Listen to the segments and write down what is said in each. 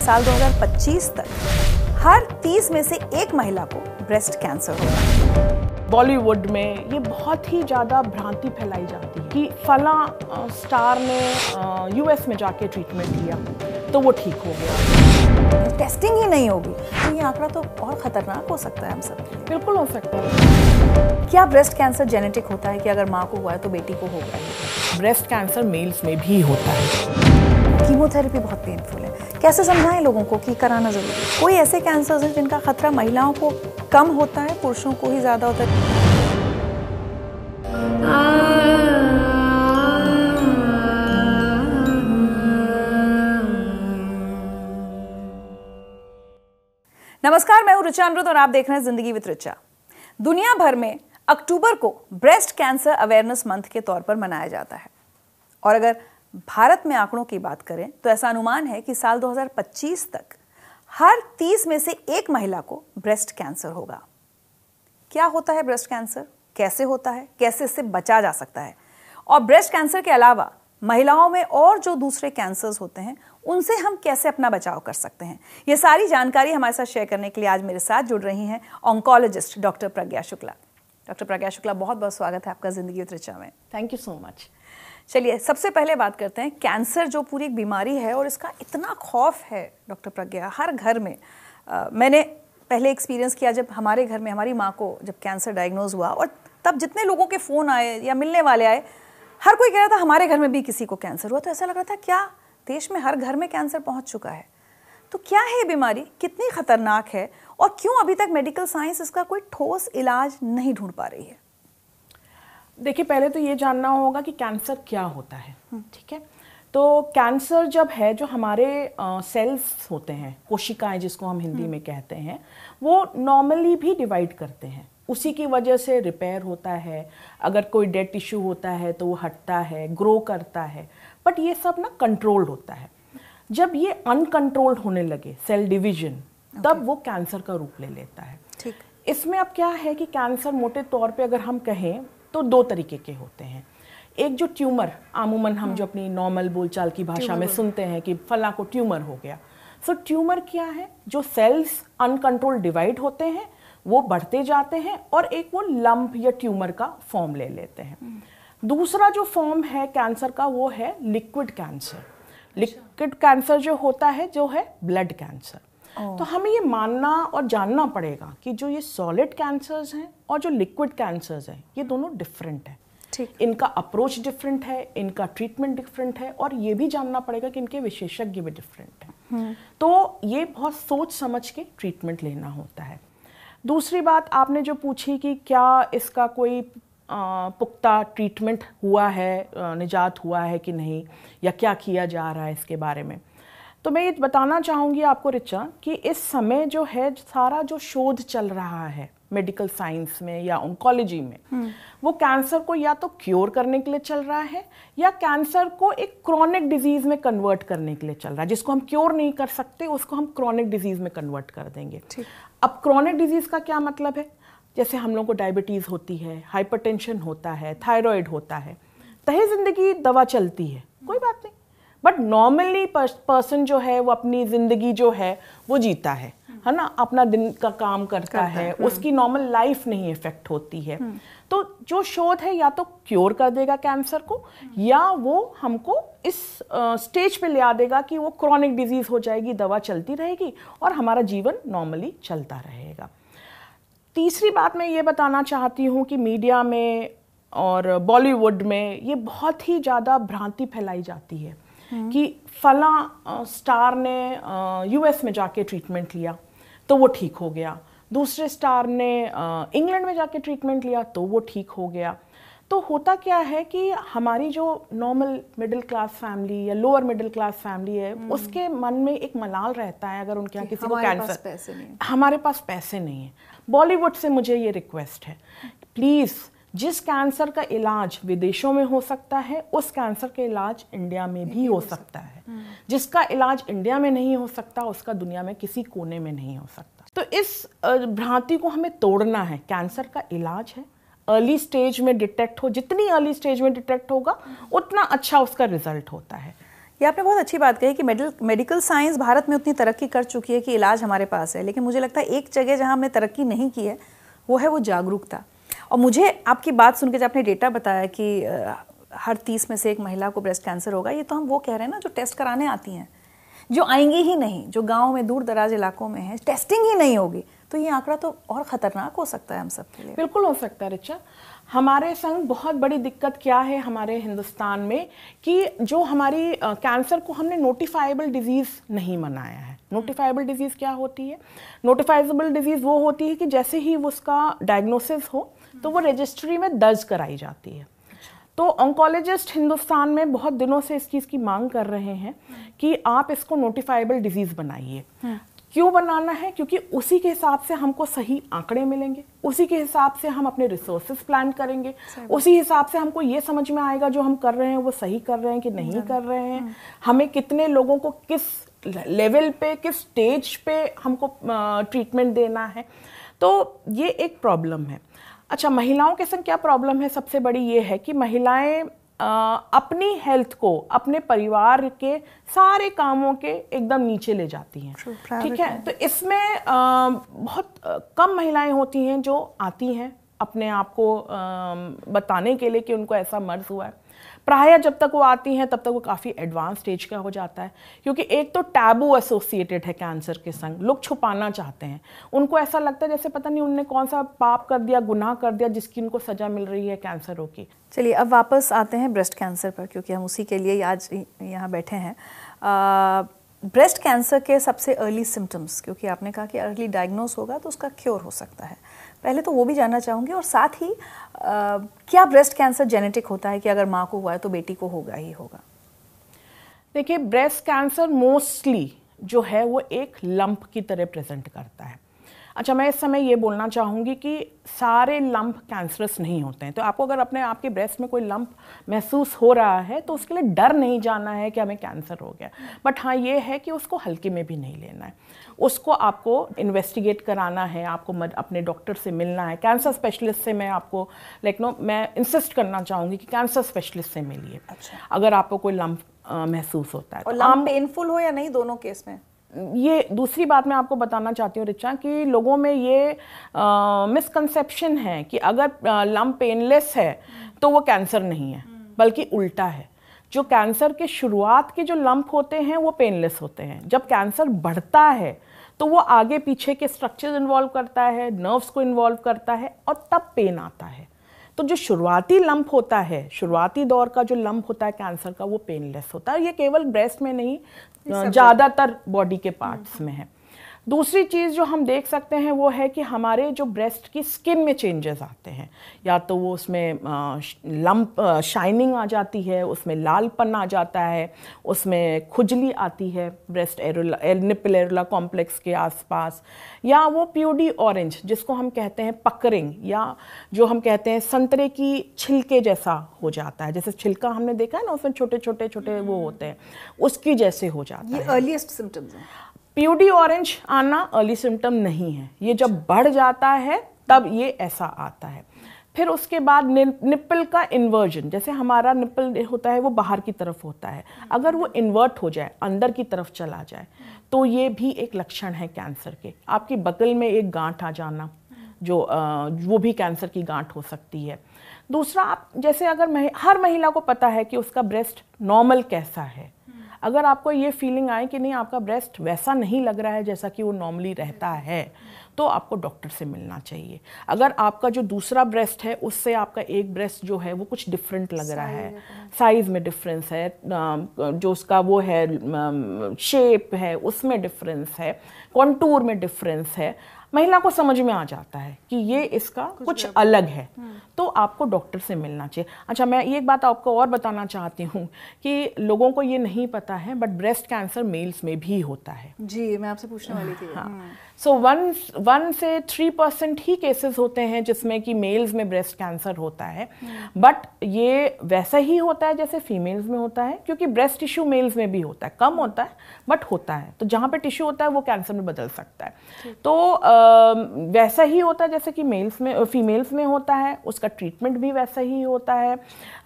साल 2025 तक हर 30 में से एक महिला को ब्रेस्ट कैंसर होगा बॉलीवुड में ये बहुत ही ज़्यादा भ्रांति फैलाई जाती है कि फला स्टार ने यूएस में जाके ट्रीटमेंट लिया तो वो ठीक हो गया। टेस्टिंग ही नहीं होगी तो ये आंकड़ा तो और खतरनाक हो सकता है हम सब बिल्कुल हो सकता है। क्या ब्रेस्ट कैंसर जेनेटिक होता है कि अगर माँ को हुआ है तो बेटी को होगा ब्रेस्ट कैंसर मेल्स में भी होता है। कीमोथेरेपी बहुत पेनफुल है। कैसे समझाएँ लोगों को कि कराना ज़रूरी है? कोई ऐसे कैंसर हैं जिनका खतरा महिलाओं को कम होता है, पुरुषों को ही ज़्यादा होता है? नमस्कार, मैं हूँ ऋचा अमृत और आप देख रहे हैं ज़िंदगी विद ऋचा दुनिया भर में अक्टूबर को ब्रेस्ट कैंसर अवेयरनेस मंथ के तौर पर मनाया जाता है। और अगर भारत में आंकड़ों की बात करें तो ऐसा अनुमान है कि साल 2025 तक हर 30 में से एक महिला को ब्रेस्ट कैंसर होगा। क्या होता है ब्रेस्ट कैंसर कैसे होता है? कैसे इससे बचा जा सकता है? और ब्रेस्ट कैंसर के अलावा महिलाओं में और जो दूसरे कैंसर्स होते हैं, उनसे हम कैसे अपना बचाव कर सकते हैं? ये सारी जानकारी हमारे साथ शेयर करने के लिए आज मेरे साथ जुड़ रही हैं oncologist doctor Pragya Shukla. Doctor Pragya Shukla बहुत बहुत स्वागत है आपका ज़िंदगी ऋचा में। थैंक यू सो मच चलिए सबसे पहले बात करते हैं कैंसर जो पूरी एक बीमारी है और इसका इतना खौफ है डॉक्टर प्रज्ञा हर घर में अ, मैंने पहले एक्सपीरियंस किया जब हमारे घर में हमारी माँ को जब कैंसर डायग्नोज हुआ और तब जितने लोगों के फ़ोन आए या मिलने वाले आए हर कोई कह रहा था हमारे घर में भी किसी को कैंसर हुआ। तो ऐसा लग रहा था क्या देश में हर घर में कैंसर पहुँच चुका है? तो क्या है ये बीमारी? कितनी खतरनाक है? और क्यों अभी तक मेडिकल साइंस इसका कोई ठोस इलाज नहीं ढूंढ पा रही है? देखिए पहले तो ये जानना होगा कि कैंसर क्या होता है ठीक है? तो कैंसर जब है जो हमारे सेल्स होते हैं कोशिकाएँ जिसको हम हिंदी में कहते हैं वो नॉर्मली भी डिवाइड करते हैं। उसी की वजह से रिपेयर होता है। अगर कोई डेड टिश्यू होता है तो वो हटता है ग्रो करता है। बट ये सब ना कंट्रोल्ड होता है। जब ये अनकंट्रोल्ड होने लगे सेल डिवीज़न तब वो कैंसर का रूप ले लेता है। ठीक। इसमें अब क्या है कि कैंसर मोटे तौर पे अगर हम कहें तो दो तरीके के होते हैं। एक जो ट्यूमर आमूमन हम जो अपनी नॉर्मल बोलचाल की भाषा में सुनते हैं कि फला को ट्यूमर हो गया। सो so, ट्यूमर क्या है? जो सेल्स अनकंट्रोल डिवाइड होते हैं वो बढ़ते जाते हैं और एक वो लंप या ट्यूमर का फॉर्म ले लेते हैं। दूसरा जो फॉर्म है कैंसर का वो है लिक्विड कैंसर। लिक्विड कैंसर जो होता है जो है ब्लड कैंसर। तो हमें ये मानना और जानना पड़ेगा कि जो ये सॉलिड कैंसर्स हैं और जो लिक्विड कैंसर्स हैं ये दोनों डिफरेंट हैं। ठीक। इनका अप्रोच डिफरेंट है इनका ट्रीटमेंट डिफरेंट है और ये भी जानना पड़ेगा कि इनके विशेषज्ञ भी डिफरेंट हैं। तो ये बहुत सोच समझ के ट्रीटमेंट लेना होता है। दूसरी बात आपने जो पूछी कि क्या इसका कोई पुख्ता ट्रीटमेंट हुआ है निजात हुआ है कि नहीं या क्या किया जा रहा है इसके बारे में? तो मैं ये बताना चाहूँगी आपको रिचा कि इस समय जो है सारा जो शोध चल रहा है मेडिकल साइंस में या ऑन्कोलॉजी में वो कैंसर को या तो क्योर करने के लिए चल रहा है या कैंसर को एक क्रॉनिक डिज़ीज़ में कन्वर्ट करने के लिए चल रहा है। जिसको हम क्योर नहीं कर सकते उसको हम क्रॉनिक डिज़ीज़ में कन्वर्ट कर देंगे। अब क्रॉनिक डिज़ीज़ का क्या मतलब है? जैसे हम लोग को डायबिटीज़ होती है हाइपरटेंशन होता है थायराइड होता है तहे ज़िंदगी दवा चलती है कोई बात नहीं। बट नॉर्मली पर्सन जो है वो अपनी ज़िंदगी जो है वो जीता है। है ना? अपना दिन का काम करता करता है उसकी नॉर्मल लाइफ नहीं इफ़ेक्ट होती है। तो जो शोध है या तो क्योर कर देगा कैंसर को या वो हमको इस स्टेज पे ले आ देगा कि वो क्रॉनिक डिज़ीज़ हो जाएगी दवा चलती रहेगी और हमारा जीवन नॉर्मली चलता रहेगा। तीसरी बात मैं ये बताना चाहती हूँ कि मीडिया में और बॉलीवुड में ये बहुत ही ज़्यादा भ्रांति फैलाई जाती है। कि फला स्टार ने यूएस में जाके ट्रीटमेंट लिया तो वो ठीक हो गया। दूसरे स्टार ने इंग्लैंड में जाके ट्रीटमेंट लिया तो वो ठीक हो गया। तो होता क्या है कि हमारी जो नॉर्मल मिडिल क्लास फैमिली या लोअर मिडिल क्लास फैमिली है उसके मन में एक मलाल रहता है अगर उनके यहाँ किसी को कैंसर। हमारे पास पैसे नहीं है। बॉलीवुड से मुझे ये रिक्वेस्ट है। प्लीज़ जिस कैंसर का इलाज विदेशों में हो सकता है, उस कैंसर का इलाज इंडिया में भी हो सकता है। जिसका इलाज इंडिया में नहीं हो सकता, उसका दुनिया में किसी कोने में नहीं हो सकता। तो इस भ्रांति को हमें तोड़ना है। कैंसर का इलाज है। अर्ली स्टेज में डिटेक्ट हो, जितनी अर्ली स्टेज में डिटेक्ट होगा, उतना अच्छा उसका रिज़ल्ट होता है। ये आपने बहुत अच्छी बात कही कि मेडिकल मेडिकल साइंस भारत में उतनी तरक्की कर चुकी है कि इलाज हमारे पास है, लेकिन मुझे लगता है एक जगह जहाँ हमने तरक्की नहीं की है, वो है वो जागरूकता। और मुझे आपकी बात सुन के जब आपने डेटा बताया कि हर तीस में से एक महिला को ब्रेस्ट कैंसर होगा ये तो हम वो कह रहे हैं ना जो टेस्ट कराने आती हैं जो आएँगी ही नहीं जो गाँव में दूर दराज इलाकों में है टेस्टिंग ही नहीं होगी तो ये आंकड़ा तो और ख़तरनाक हो सकता है हम सब के लिए। बिल्कुल हो सकता है रिचा। हमारे संग बहुत बड़ी दिक्कत क्या है हमारे हिंदुस्तान में कि जो हमारी कैंसर को हमने नोटिफाइबल डिज़ीज़ नहीं मनाया है। नोटिफाइबल डिज़ीज़ क्या होती है? नोटिफाइबल डिज़ीज़ वो होती है कि जैसे ही उसका डायग्नोसिस हो तो वो रजिस्ट्री में दर्ज कराई जाती है। तो ऑन्कोलॉजिस्ट हिंदुस्तान में बहुत दिनों से इस चीज़ की मांग कर रहे हैं कि आप इसको नोटिफाइबल डिज़ीज़ बनाइए। क्यों बनाना है? क्योंकि उसी के हिसाब से हमको सही आंकड़े मिलेंगे उसी के हिसाब से हम अपने रिसोर्सेज प्लान करेंगे उसी हिसाब से हमको ये समझ में आएगा जो हम कर रहे हैं वो सही कर रहे हैं कि नहीं कर रहे हैं। हम्म। हमें कितने लोगों को किस लेवल पे किस स्टेज पे हमको ट्रीटमेंट देना है। तो ये एक प्रॉब्लम है। अच्छा महिलाओं के संग क्या प्रॉब्लम है? सबसे बड़ी ये है कि महिलाएँ अपनी हेल्थ को अपने परिवार के सारे कामों के एकदम नीचे ले जाती हैं। ठीक है? तो इसमें बहुत कम महिलाएँ होती हैं जो आती हैं अपने आप को बताने के लिए कि उनको ऐसा मर्ज हुआ है। प्राय जब तक वो आती हैं, तब तक वो काफ़ी एडवांस स्टेज का हो जाता है? क्योंकि एक तो टैबू एसोसिएटेड है कैंसर के संग, लोग छुपाना चाहते हैं। उनको ऐसा लगता है जैसे पता नहीं उनने कौन सा पाप कर दिया, गुनाह कर दिया, जिसकी उनको सजा मिल रही है कैंसर कैंसरों की चलिए, अब वापस आते हैं ब्रेस्ट कैंसर पर, क्योंकि हम उसी के लिए आज यहाँ बैठे हैं। ब्रेस्ट कैंसर के सबसे अर्ली सिम्टम्स क्योंकि आपने कहा कि अर्ली डायग्नोस होगा तो उसका क्योर हो सकता है। पहले तो वो भी जानना चाहूँगी और साथ ही आ, क्या ब्रेस्ट कैंसर जेनेटिक होता है कि अगर माँ को हुआ है तो बेटी को होगा ही होगा? देखिए ब्रेस्ट कैंसर मोस्टली जो है वो एक लंप की तरह प्रेजेंट करता है। अच्छा मैं इस समय ये बोलना चाहूँगी कि सारे लंप कैंसरस नहीं होते हैं। तो आपको अगर अपने आपके ब्रेस्ट में कोई लंप महसूस हो रहा है तो उसके लिए डर नहीं जाना है कि हमें कैंसर हो गया। बट हाँ ये है कि उसको हल्के में भी नहीं लेना है। उसको आपको इन्वेस्टिगेट कराना है आपको मद, अपने डॉक्टर से मिलना है। कैंसर स्पेशलिस्ट से मैं आपको लाइक नो मैं इंसिस्ट करना चाहूँगी कि कैंसर स्पेशलिस्ट से मिलिए। अच्छा। अगर आपको कोई लंप महसूस होता है और तो लंप पेनफुल हो या नहीं दोनों केस में? ये दूसरी बात मैं आपको बताना चाहती हूँ, रिचा, कि लोगों में ये मिसकंसेप्शन है कि अगर लम पेनलेस है तो वो कैंसर नहीं है, बल्कि उल्टा है। जो कैंसर के शुरुआत के जो लंप होते हैं, वो पेनलेस होते हैं। जब कैंसर बढ़ता है तो वो आगे पीछे के स्ट्रक्चर इन्वॉल्व करता है नर्व्स को इन्वॉल्व करता है, और तब पेन आता है। तो जो शुरुआती लंप होता है, शुरुआती दौर का जो लंप होता है कैंसर का, वो पेनलेस होता है। ये केवल ब्रेस्ट में नहीं ज़्यादातर बॉडी के पार्ट्स में है। दूसरी चीज़ जो हम देख सकते हैं वो है कि हमारे जो ब्रेस्ट की स्किन में चेंजेस आते हैं। या तो वो उसमें लंप शाइनिंग आ जाती है उसमें लालपन आ जाता है उसमें खुजली आती है breast areola nipple areola complex के आसपास। या वो प्यूडी ऑरेंज जिसको हम कहते हैं पकरिंग या जो हम कहते हैं संतरे की छिलके जैसा हो जाता है। जैसे छिलका हमने देखा है ना उसमें छोटे छोटे छोटे वो होते हैं उसकी जैसे हो जाता ये है। अर्लीस्ट सिम्टम्स हैं। प्यूडी ऑरेंज आना अर्ली सिम्टम नहीं है। ये जब बढ़ जाता है तब ये ऐसा आता है। फिर उसके बाद निप्पल का इन्वर्जन जैसे हमारा निप्पल होता है वो बाहर की तरफ़ होता है। अगर वो इन्वर्ट हो जाए अंदर की तरफ़ चला जाए तो ये भी एक लक्षण है कैंसर के। आपकी बगल में एक गांठ आ जाना जो वो भी कैंसर की गांठ हो सकती है। दूसरा आप जैसे अगर मह, हर महिला को पता है कि उसका ब्रेस्ट नॉर्मल कैसा है अगर आपको ये फीलिंग आए कि नहीं आपका ब्रेस्ट वैसा नहीं लग रहा है जैसा कि वो नॉर्मली रहता है तो आपको डॉक्टर से मिलना चाहिए। अगर आपका जो दूसरा ब्रेस्ट है उससे आपका एक ब्रेस्ट जो है वो कुछ डिफरेंट लग रहा है। साइज़ में डिफरेंस है जो उसका वो है शेप है उसमें डिफरेंस है कॉन्टूर में डिफरेंस है। महिला को समझ में आ जाता है कि ये इसका कुछ, कुछ अलग है। हम्म। तो आपको डॉक्टर से मिलना चाहिए। अच्छा मैं ये एक बात आपको और बताना चाहती हूँ कि लोगों को ये नहीं पता है बट ब्रेस्ट कैंसर मेल्स में भी होता है। जी मैं आपसे पूछने वाली थी। हाँ। हम्म। सो वन वन से थ्री परसेंट ही केसेस होते हैं जिसमें कि मेल्स में ब्रेस्ट कैंसर होता है। बट ये वैसा ही होता है जैसे फीमेल्स में होता है क्योंकि ब्रेस्ट टिश्यू मेल्स में भी होता है। कम होता है बट होता है। तो जहाँ पे टिश्यू होता है वो कैंसर में बदल सकता है। तो आ, वैसा ही होता है जैसे कि मेल्स में फीमेल्स में होता है उसका ट्रीटमेंट भी वैसा ही होता है।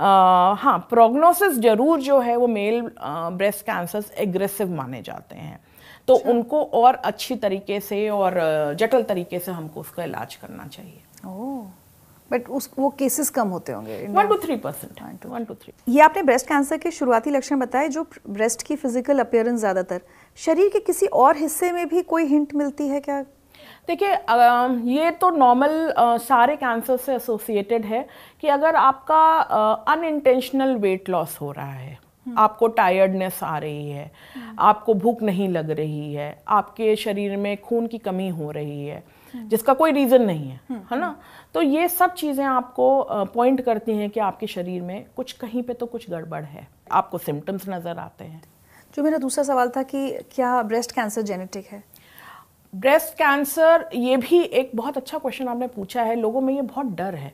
आ, हाँ प्रोग्नोसिस ज़रूर जो है वो मेल ब्रेस्ट कैंसर एग्रेसिव माने जाते हैं। तो अच्छा। उनको और अच्छी तरीके से और जटिल तरीके से हमको उसका इलाज करना चाहिए बट उस वो केसेस कम होते होंगे one two three percent one two three ये आपने ब्रेस्ट कैंसर के शुरुआती लक्षण बताए जो ब्रेस्ट की फ़िज़िकल अपियरेंस ज़्यादातर शरीर के किसी और हिस्से में भी कोई हिंट मिलती है क्या देखिए ये तो नॉर्मल सारे कैंसर से एसोसिएटेड है कि अगर आपका अनइंटेंशनल वेट लॉस हो रहा है। आपको टायर्डनेस आ रही है हम्म। आपको भूख नहीं लग रही है आपके शरीर में खून की कमी हो रही है हम्म। जिसका कोई रीज़न नहीं है है ना? तो ये सब चीज़ें आपको पॉइंट करती हैं कि आपके शरीर में कुछ कहीं पे तो कुछ गड़बड़ है। आपको सिम्टम्स नज़र आते हैं। जो मेरा दूसरा सवाल था कि क्या ब्रेस्ट कैंसर जेनेटिक है? ब्रेस्ट कैंसर ये भी एक बहुत अच्छा क्वेश्चन आपने पूछा है। लोगों में ये बहुत डर है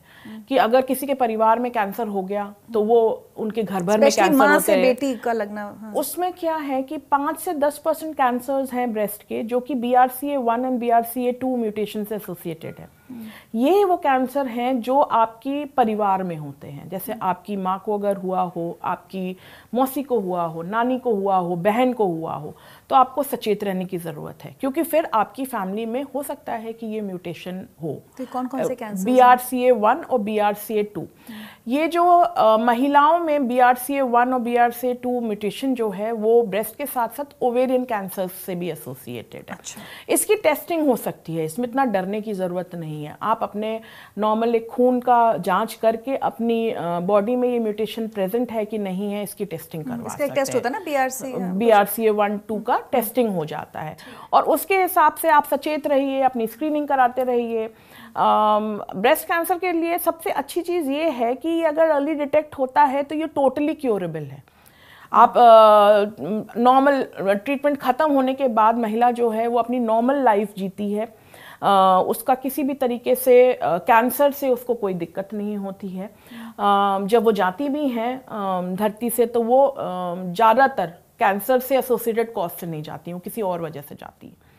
कि अगर किसी के परिवार में कैंसर हो गया तो वो उनके घर भर में कैंसर माँ से बेटी का लगना हाँ। उसमें क्या है कि पाँच से दस परसेंट कैंसर हैं ब्रेस्ट के जो कि B R C A one and B R C A two mutation से एसोसिएटेड है। ये वो कैंसर हैं जो आपकी परिवार में होते हैं। जैसे आपकी माँ को अगर हुआ हो आपकी मौसी को हुआ हो नानी को हुआ हो बहन को हुआ हो तो आपको सचेत रहने की ज़रूरत है क्योंकि फिर आपकी फैमिली में हो सकता है कि ये म्यूटेशन हो। तो कौन कौन से cancer B R C A one और B R C A two ये जो आ, महिलाओं में B R C A one और B R C A two mutation जो है वो ब्रेस्ट के साथ साथ ओवेरियन कैंसर से भी एसोसिएटेड है। अच्छा। इसकी टेस्टिंग हो सकती है इसमें इतना डरने की ज़रूरत नहीं है। आप अपने नॉर्मल एक खून का जाँच करके अपनी बॉडी में ये म्यूटेशन प्रेजेंट है कि नहीं है इसकी टेस्टिंग हम्म, करवा सकते हैं टेस्ट होता है ना B R C B R C A one two का टेस्टिंग हो जाता है। और उसके हिसाब से आप सचेत रहिए अपनी स्क्रीनिंग कराते रहिए। ब्रेस्ट कैंसर के लिए सबसे अच्छी चीज़ ये है कि अगर अर्ली डिटेक्ट होता है तो ये टोटली क्योरेबल है। आप नॉर्मल ट्रीटमेंट ख़त्म होने के बाद महिला जो है वो अपनी नॉर्मल लाइफ जीती है। आ, उसका किसी भी तरीके से कैंसर से उसको कोई दिक्कत नहीं होती है। आ, जब वो जाती भी हैं धरती से तो वो ज़्यादातर कैंसर से एसोसिएटेड कॉज से नहीं जाती हूँ किसी और वजह से जाती है।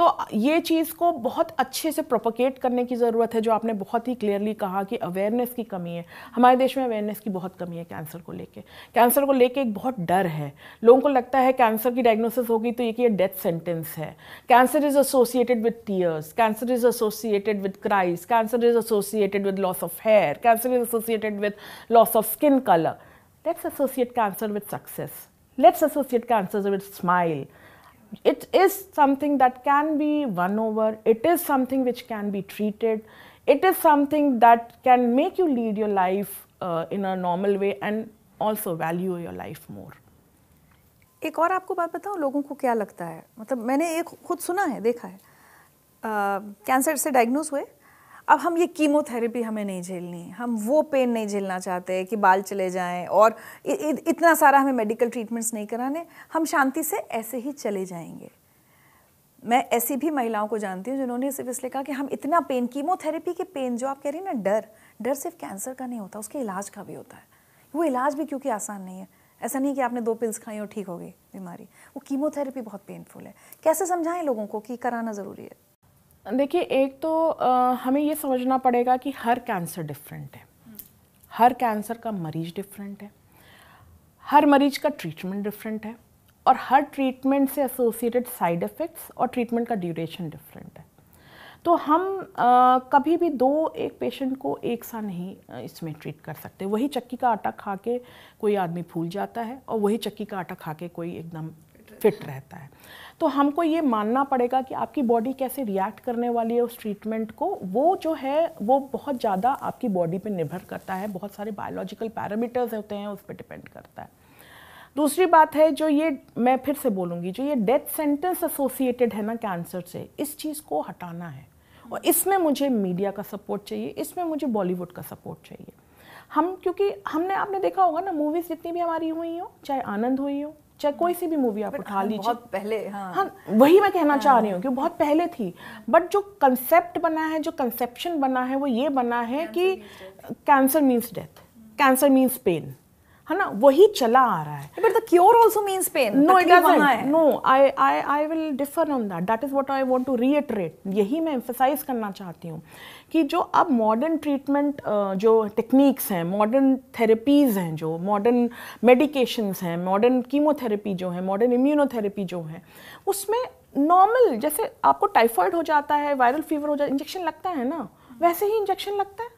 तो ये चीज़ को बहुत अच्छे से प्रोपोकेट करने की ज़रूरत है, जो आपने बहुत ही क्लियरली कहा कि अवेयरनेस की कमी है। हमारे देश में अवेयरनेस की बहुत कमी है कैंसर को लेके। कैंसर को लेके एक बहुत डर है। लोगों को लगता है कैंसर की डायग्नोसिस होगी तो ये कि ये डेथ सेंटेंस है। Cancer is associated with tears cancer is associated with cries cancer is associated with loss of hair cancer is associated with loss of skin colour let's associate cancer with success let's associate cancers with smile. It is something that can be won over it is something which can be treated it is something that can make you lead your life uh, in a normal way and also value your life more एक और आपको बात बताऊँ लोगों को क्या लगता है मतलब मैंने एक खुद सुना है देखा है कैंसर uh, से डायग्नोज हुए अब हम ये कीमोथेरेपी हमें नहीं झेलनी हम वो पेन नहीं झेलना चाहते कि बाल चले जाएँ और इ, इ, इतना सारा हमें मेडिकल ट्रीटमेंट्स नहीं कराने। हम शांति से ऐसे ही चले जाएँगे। मैं ऐसी भी महिलाओं को जानती हूँ जिन्होंने सिर्फ़ इसलिए कहा कि हम इतना पेन कीमोथेरेपी के पेन जो आप कह रही हैं ना डर डर सिर्फ़ कैंसर का नहीं होता उसके इलाज का भी होता है। वो इलाज भी क्योंकि आसान नहीं है। ऐसा नहीं कि आपने दो पिल्स खाई और ठीक हो गई बीमारी। वो कीमोथेरेपी बहुत पेनफुल है। कैसे समझाएँ लोगों को कि कराना ज़रूरी है? देखिए एक तो आ, हमें ये समझना पड़ेगा कि हर कैंसर डिफरेंट है। हर कैंसर का मरीज़ डिफरेंट है। हर मरीज़ का ट्रीटमेंट डिफरेंट है। और हर ट्रीटमेंट से एसोसिएटेड साइड इफ़ेक्ट्स और ट्रीटमेंट का ड्यूरेशन डिफरेंट है। तो हम आ, कभी भी दो एक पेशेंट को एक सा नहीं इसमें ट्रीट कर सकते। वही चक्की का आटा खा के कोई आदमी फूल जाता है और वही चक्की का आटा खा के कोई एकदम फिट रहता है। तो हमको ये मानना पड़ेगा कि आपकी बॉडी कैसे रिएक्ट करने वाली है उस ट्रीटमेंट को, वो जो है, वो बहुत ज़्यादा आपकी बॉडी पे निर्भर करता है। बहुत सारे बायोलॉजिकल पैरामीटर्स होते हैं, उस पर डिपेंड करता है। दूसरी बात है जो ये, मैं फिर से बोलूँगी, जो ये डेथ सेंटेंस एसोसिएटेड है ना कैंसर से, इस चीज़ को हटाना है। और इसमें मुझे मीडिया का सपोर्ट चाहिए, इसमें मुझे बॉलीवुड का सपोर्ट चाहिए। हम, क्योंकि हमने, आपने देखा होगा ना मूवीज़ जितनी भी हमारी हुई हो, चाहे आनंद हुई हो चाहे कोई सी भी मूवी आप उठा लीजिए। बहुत पहले हाँ। हाँ वही मैं कहना हाँ, चाह रही हूँ कि बहुत पहले थी। बट जो कंसेप्ट बना है जो कंसेप्शन बना है वो ये बना है कि cancer means death cancer means pain है ना? वही चला आ रहा है। But the cure also means pain no it doesn't no I I I will differ on that that is what I want to reiterate यही मैं एम्फसाइज करना चाहती हूँ कि जो अब मॉडर्न ट्रीटमेंट जो टेक्निक्स हैं मॉडर्न थेरेपीज़ हैं जो मॉडर्न मेडिकेशंस हैं मॉडर्न कीमोथेरेपी जो है मॉडर्न इम्यूनोथेरेपी जो है उसमें नॉर्मल जैसे आपको टाइफाइड हो जाता है वायरल फीवर हो जाता है इंजेक्शन लगता है ना? वैसे ही इंजेक्शन लगता है।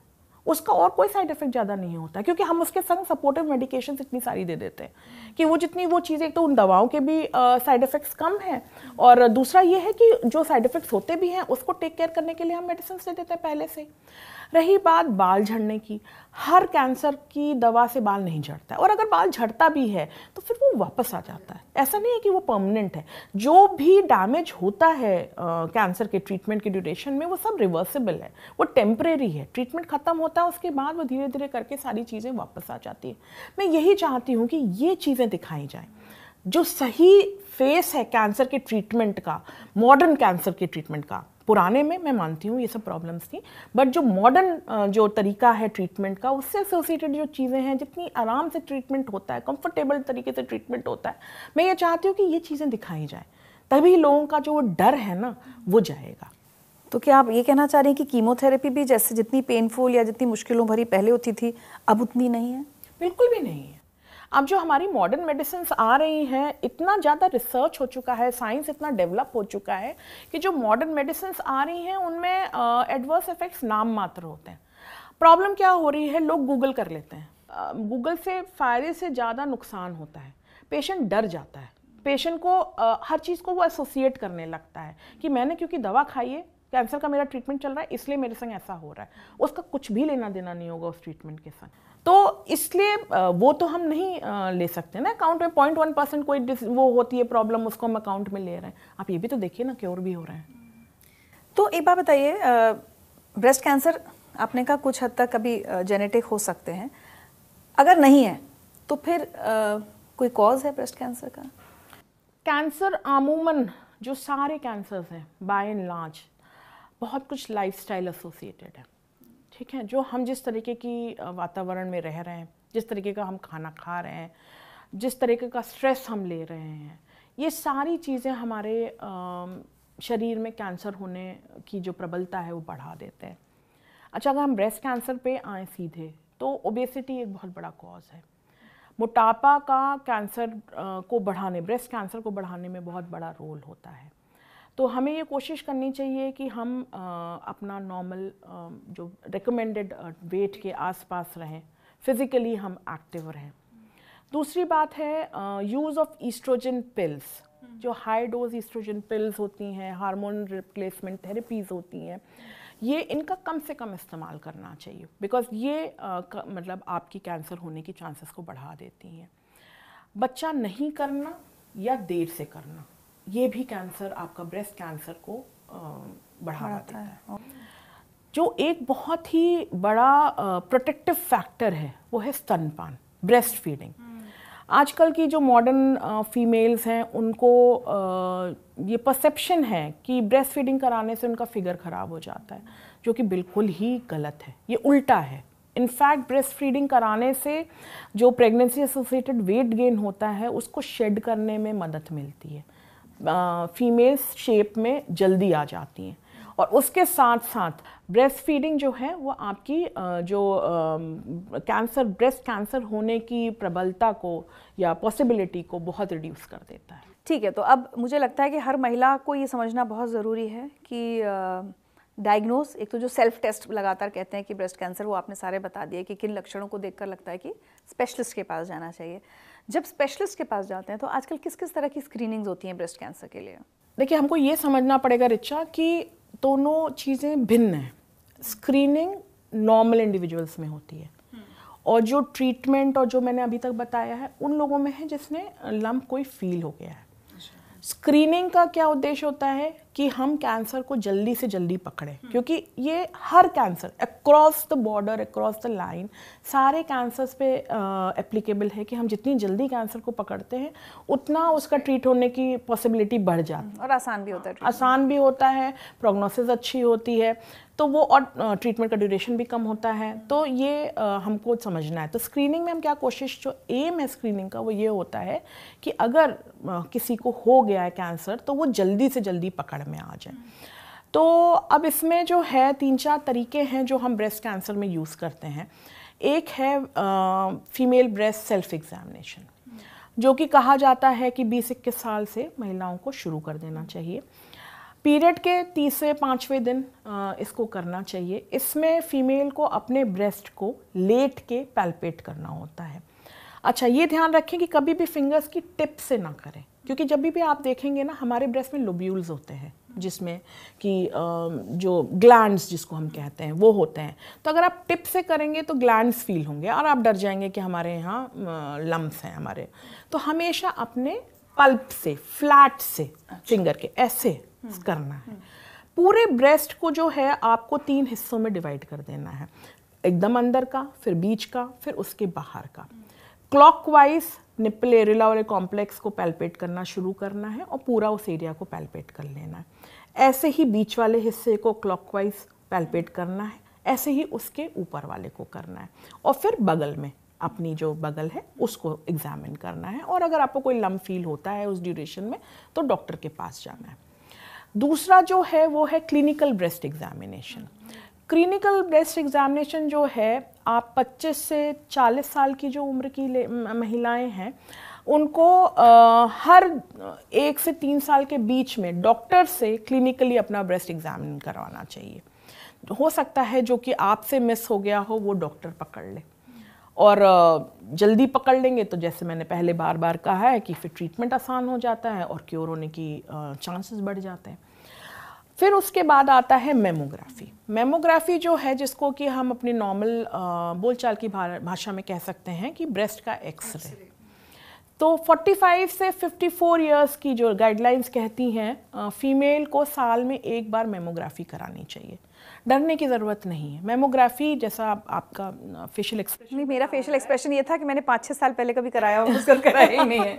उसका और कोई साइड इफ़ेक्ट ज़्यादा नहीं होता क्योंकि हम उसके संग सपोर्टिव मेडिकेशन इतनी सारी दे देते हैं कि वो जितनी वो चीज़ें तो उन दवाओं के भी साइड इफ़ेक्ट्स कम हैं और दूसरा ये है कि जो साइड इफ़ेक्ट्स होते भी हैं, उसको टेक केयर करने के लिए हम मेडिसिन दे देते हैं पहले से। रही बात बाल झड़ने की। हर कैंसर की दवा से बाल नहीं झड़ता और अगर बाल झड़ता भी है तो फिर वो वापस आ जाता है। ऐसा नहीं है कि वो परमानेंट है। जो भी डैमेज होता है कैंसर के ट्रीटमेंट के ड्यूरेशन में, वो सब रिवर्सिबल है। वो टेम्परेरी है। ट्रीटमेंट खत्म होता है, उसके बाद वो धीरे धीरे करके सारी चीज़ें वापस आ जाती है। मैं यही चाहती हूँ कि ये चीज़ें दिखाई जाएँ। जो सही फेस है कैंसर के ट्रीटमेंट का मॉडर्न कैंसर के ट्रीटमेंट का पुराने में मैं मानती हूँ ये सब प्रॉब्लम्स थी। बट जो मॉडर्न जो तरीका है ट्रीटमेंट का उससे एसोसिएटेड जो चीज़ें हैं जितनी आराम से ट्रीटमेंट होता है कंफर्टेबल तरीके से ट्रीटमेंट होता है मैं ये चाहती हूँ कि ये चीज़ें दिखाई जाए। तभी लोगों का जो डर है ना वो जाएगा। तो क्या आप ये कहना चाह रही हैं कि कीमोथेरेपी भी जैसे जितनी पेनफुल या जितनी मुश्किलों भरी पहले होती थी अब उतनी नहीं है? बिल्कुल भी नहीं है। अब जो हमारी मॉडर्न मेडिसिन आ रही हैं इतना ज़्यादा रिसर्च हो चुका है साइंस इतना डेवलप हो चुका है कि जो मॉडर्न मेडिसिन आ रही हैं उनमें एडवर्स इफेक्ट्स नाम मात्र होते हैं। प्रॉब्लम क्या हो रही है? लोग गूगल कर लेते हैं। गूगल से फ़ायदे से ज़्यादा नुकसान होता है। पेशेंट डर जाता है। पेशेंट को आ, हर चीज़ को वो एसोसिएट करने लगता है कि मैंने क्योंकि दवा खाई है कैंसर का मेरा ट्रीटमेंट चल रहा है इसलिए मेरे संग ऐसा हो रहा है। उसका कुछ भी लेना देना नहीं होगा उस ट्रीटमेंट के संग। तो इसलिए वो तो हम नहीं ले सकते ना अकाउंट में। पॉइंट वन परसेंट कोई वो होती है प्रॉब्लम उसको हम अकाउंट में ले रहे हैं। आप ये भी तो देखिए ना क्योर भी हो रहे हैं। तो एक बात बताइए ब्रेस्ट कैंसर आपने कहा कुछ हद तक अभी जेनेटिक हो सकते हैं। अगर नहीं है तो फिर आ, कोई कॉज है ब्रेस्ट कैंसर का? कैंसर आमूमन जो सारे कैंसर्स हैं बाय एंड लार्ज बहुत कुछ लाइफस्टाइल एसोसिएटेड है। ठीक है? जो हम जिस तरीके की वातावरण में रह रहे हैं, जिस तरीके का हम खाना खा रहे हैं, जिस तरीके का स्ट्रेस हम ले रहे हैं, ये सारी चीज़ें हमारे शरीर में कैंसर होने की जो प्रबलता है वो बढ़ा देते हैं। अच्छा अगर हम ब्रेस्ट कैंसर पे आए सीधे तो ओबेसिटी एक बहुत बड़ा कॉज है। मोटापा का कैंसर को बढ़ाने ब्रेस्ट कैंसर को बढ़ाने में बहुत बड़ा रोल होता है। तो हमें ये कोशिश करनी चाहिए कि हम अपना नॉर्मल जो रिकमेंडेड वेट के आसपास रहें फिज़िकली हम एक्टिव रहें। दूसरी बात है यूज़ ऑफ़ ईस्ट्रोजन पिल्स जो हाई डोज ईस्ट्रोजन पिल्स होती हैं हार्मोन रिप्लेसमेंट थेरेपीज़ होती हैं ये इनका कम से कम इस्तेमाल करना चाहिए। बिकॉज़ ये आ, मतलब आपकी कैंसर होने की चांसेस को बढ़ा देती हैं। बच्चा नहीं करना या देर से करना। ये भी कैंसर आपका ब्रेस्ट कैंसर को बढ़ावा देता है। जो एक बहुत ही बड़ा प्रोटेक्टिव फैक्टर है वो है स्तनपान ब्रेस्ट फीडिंग आजकल की जो मॉडर्न फीमेल्स हैं उनको ये परसेप्शन है कि ब्रेस्ट फीडिंग कराने से उनका फिगर ख़राब हो जाता है जो कि बिल्कुल ही गलत है। ये उल्टा है। इनफैक्ट ब्रेस्ट फीडिंग कराने से जो प्रेगनेंसी एसोसिएटेड वेट गेन होता है उसको शेड करने में मदद मिलती है। फीमेल्स शेप में जल्दी आ जाती हैं। और उसके साथ साथ ब्रेस्ट फीडिंग जो है, वो आपकी जो कैंसर ब्रेस्ट कैंसर होने की प्रबलता को या पॉसिबिलिटी को बहुत रिड्यूस कर देता है। ठीक है तो अब मुझे लगता है कि हर महिला को ये समझना बहुत ज़रूरी है कि डायग्नोस एक तो जो सेल्फ टेस्ट लगातार कहते हैं कि ब्रेस्ट कैंसर वो आपने सारे बता दिए कि किन लक्षणों को देखकर लगता है कि स्पेशलिस्ट के पास जाना चाहिए। जब स्पेशलिस्ट के पास जाते हैं तो आजकल किस किस तरह की स्क्रीनिंग्स होती हैं ब्रेस्ट कैंसर के लिए? देखिए हमको ये समझना पड़ेगा रिचा कि दोनों चीज़ें भिन्न हैं। स्क्रीनिंग नॉर्मल इंडिविजुअल्स में होती है। और जो ट्रीटमेंट और जो मैंने अभी तक बताया है उन लोगों में है जिसने लम्ब कोई फील हो गया है। स्क्रीनिंग का क्या उद्देश्य होता है? कि हम कैंसर को जल्दी से जल्दी पकड़ें क्योंकि ये हर cancer across the border across the line सारे कैंसर्स पे एप्लीकेबल है कि हम जितनी जल्दी कैंसर को पकड़ते हैं उतना उसका ट्रीट होने की पॉसिबिलिटी बढ़ जाती है। और आसान भी होता है आसान भी होता है प्रोग्नोसिस अच्छी होती है तो वो और ट्रीटमेंट का ड्यूरेशन भी कम होता है। तो ये हमको समझना है। तो स्क्रीनिंग में हम क्या कोशिश जो एम है स्क्रीनिंग का वो ये होता है कि अगर किसी को हो गया है कैंसर तो वो जल्दी से जल्दी पकड़ में आ जाए तो अब इसमें जो है, तीन चार तरीके हैं जो हम ब्रेस्ट कैंसर में यूज़ करते हैं। एक है फीमेल ब्रेस्ट सेल्फ एग्जामिनेशन जो कि कहा जाता है कि बीस इक्कीस साल से महिलाओं को शुरू कर देना चाहिए। पीरियड के तीसरे पाँचवें दिन इसको करना चाहिए। इसमें फीमेल को अपने ब्रेस्ट को लेट के पैल्पेट करना होता है। अच्छा ये ध्यान रखें कि कभी भी फिंगर्स की टिप से ना करें। क्योंकि जब भी आप देखेंगे ना हमारे ब्रेस्ट में लोब्यूल्स होते हैं जिसमें कि जो ग्लैंड्स जिसको हम कहते हैं वो होते हैं। तो अगर आप टिप से करेंगे तो ग्लैंड्स फील होंगे और आप डर जाएँगे कि हमारे यहाँ लम्स हैं हमारे। तो हमेशा अपने पल्प से फ्लैट से फिंगर के ऐसे करना है। पूरे ब्रेस्ट को जो है आपको तीन हिस्सों में डिवाइड कर देना है। एकदम अंदर का फिर बीच का फिर उसके बाहर का। क्लॉकवाइज निप्पल एरिला वाले कॉम्प्लेक्स को पैल्पेट करना शुरू करना है और पूरा उस एरिया को पैल्पेट कर लेना है। ऐसे ही बीच वाले हिस्से को क्लॉकवाइज पैल्पेट करना है। ऐसे ही उसके ऊपर वाले को करना है। और फिर बगल में अपनी जो बगल है, उसको एग्जामिन करना है। और अगर आपको कोई लम फील होता है उस ड्यूरेशन में तो डॉक्टर के पास जाना है। दूसरा जो है, वो है clinical breast examination clinical breast examination जो है आप 25 से 40 साल की जो उम्र की महिलाएँ हैं उनको आ, हर एक से तीन साल के बीच में डॉक्टर से क्लिनिकली अपना ब्रेस्ट एग्जामिन करवाना चाहिए। हो सकता है जो कि आपसे मिस हो गया हो वो डॉक्टर पकड़ ले। और जल्दी पकड़ लेंगे तो जैसे मैंने पहले बार बार कहा है कि फिर ट्रीटमेंट आसान हो जाता है और क्योर होने की चांसेस बढ़ जाते हैं। फिर उसके बाद आता है मेमोग्राफी। मेमोग्राफी जो है जिसको कि हम अपनी नॉर्मल बोलचाल की भाषा में कह सकते हैं कि ब्रेस्ट का एक्सरे तो 45 से 54 इयर्स की जो गाइडलाइंस कहती हैं फीमेल को साल में एक बार मेमोग्राफी करानी चाहिए। डरने की ज़रूरत नहीं है। मेमोग्राफी जैसा आप, आपका फेशियल एक्सप्रेशन नहीं मेरा फेशियल एक्सप्रेशन ये था कि मैंने पाँच छः साल पहले कभी कराया उसको कराया ही नहीं है।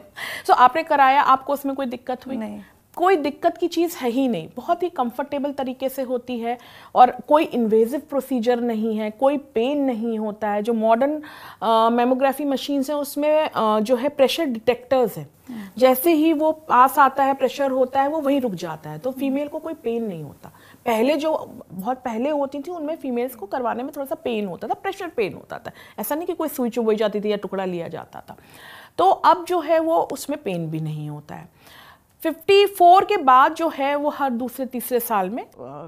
सो so, आपने कराया आपको उसमें कोई दिक्कत हुई? नहीं। कोई दिक्कत की चीज़ है ही नहीं। बहुत ही कंफर्टेबल तरीके से होती है और कोई इन्वेजिव प्रोसीजर नहीं है कोई पेन नहीं होता है। जो मॉडर्न मेमोग्राफी मशीन्स हैं उसमें आ, जो है प्रेशर डिटेक्टर्स हैं। जैसे ही वो पास आता है प्रेशर होता है वो वहीं रुक जाता है। तो फीमेल को कोई पेन नहीं होता। पहले जो बहुत पहले होती थी उनमें फीमेल्स को करवाने में थोड़ा सा पेन होता था प्रेशर पेन होता था। ऐसा नहीं कि कोई सुई चुबई जाती थी या टुकड़ा लिया जाता था। तो अब जो है वो उसमें पेन भी नहीं होता है। 54 के बाद जो है वो हर दूसरे तीसरे साल में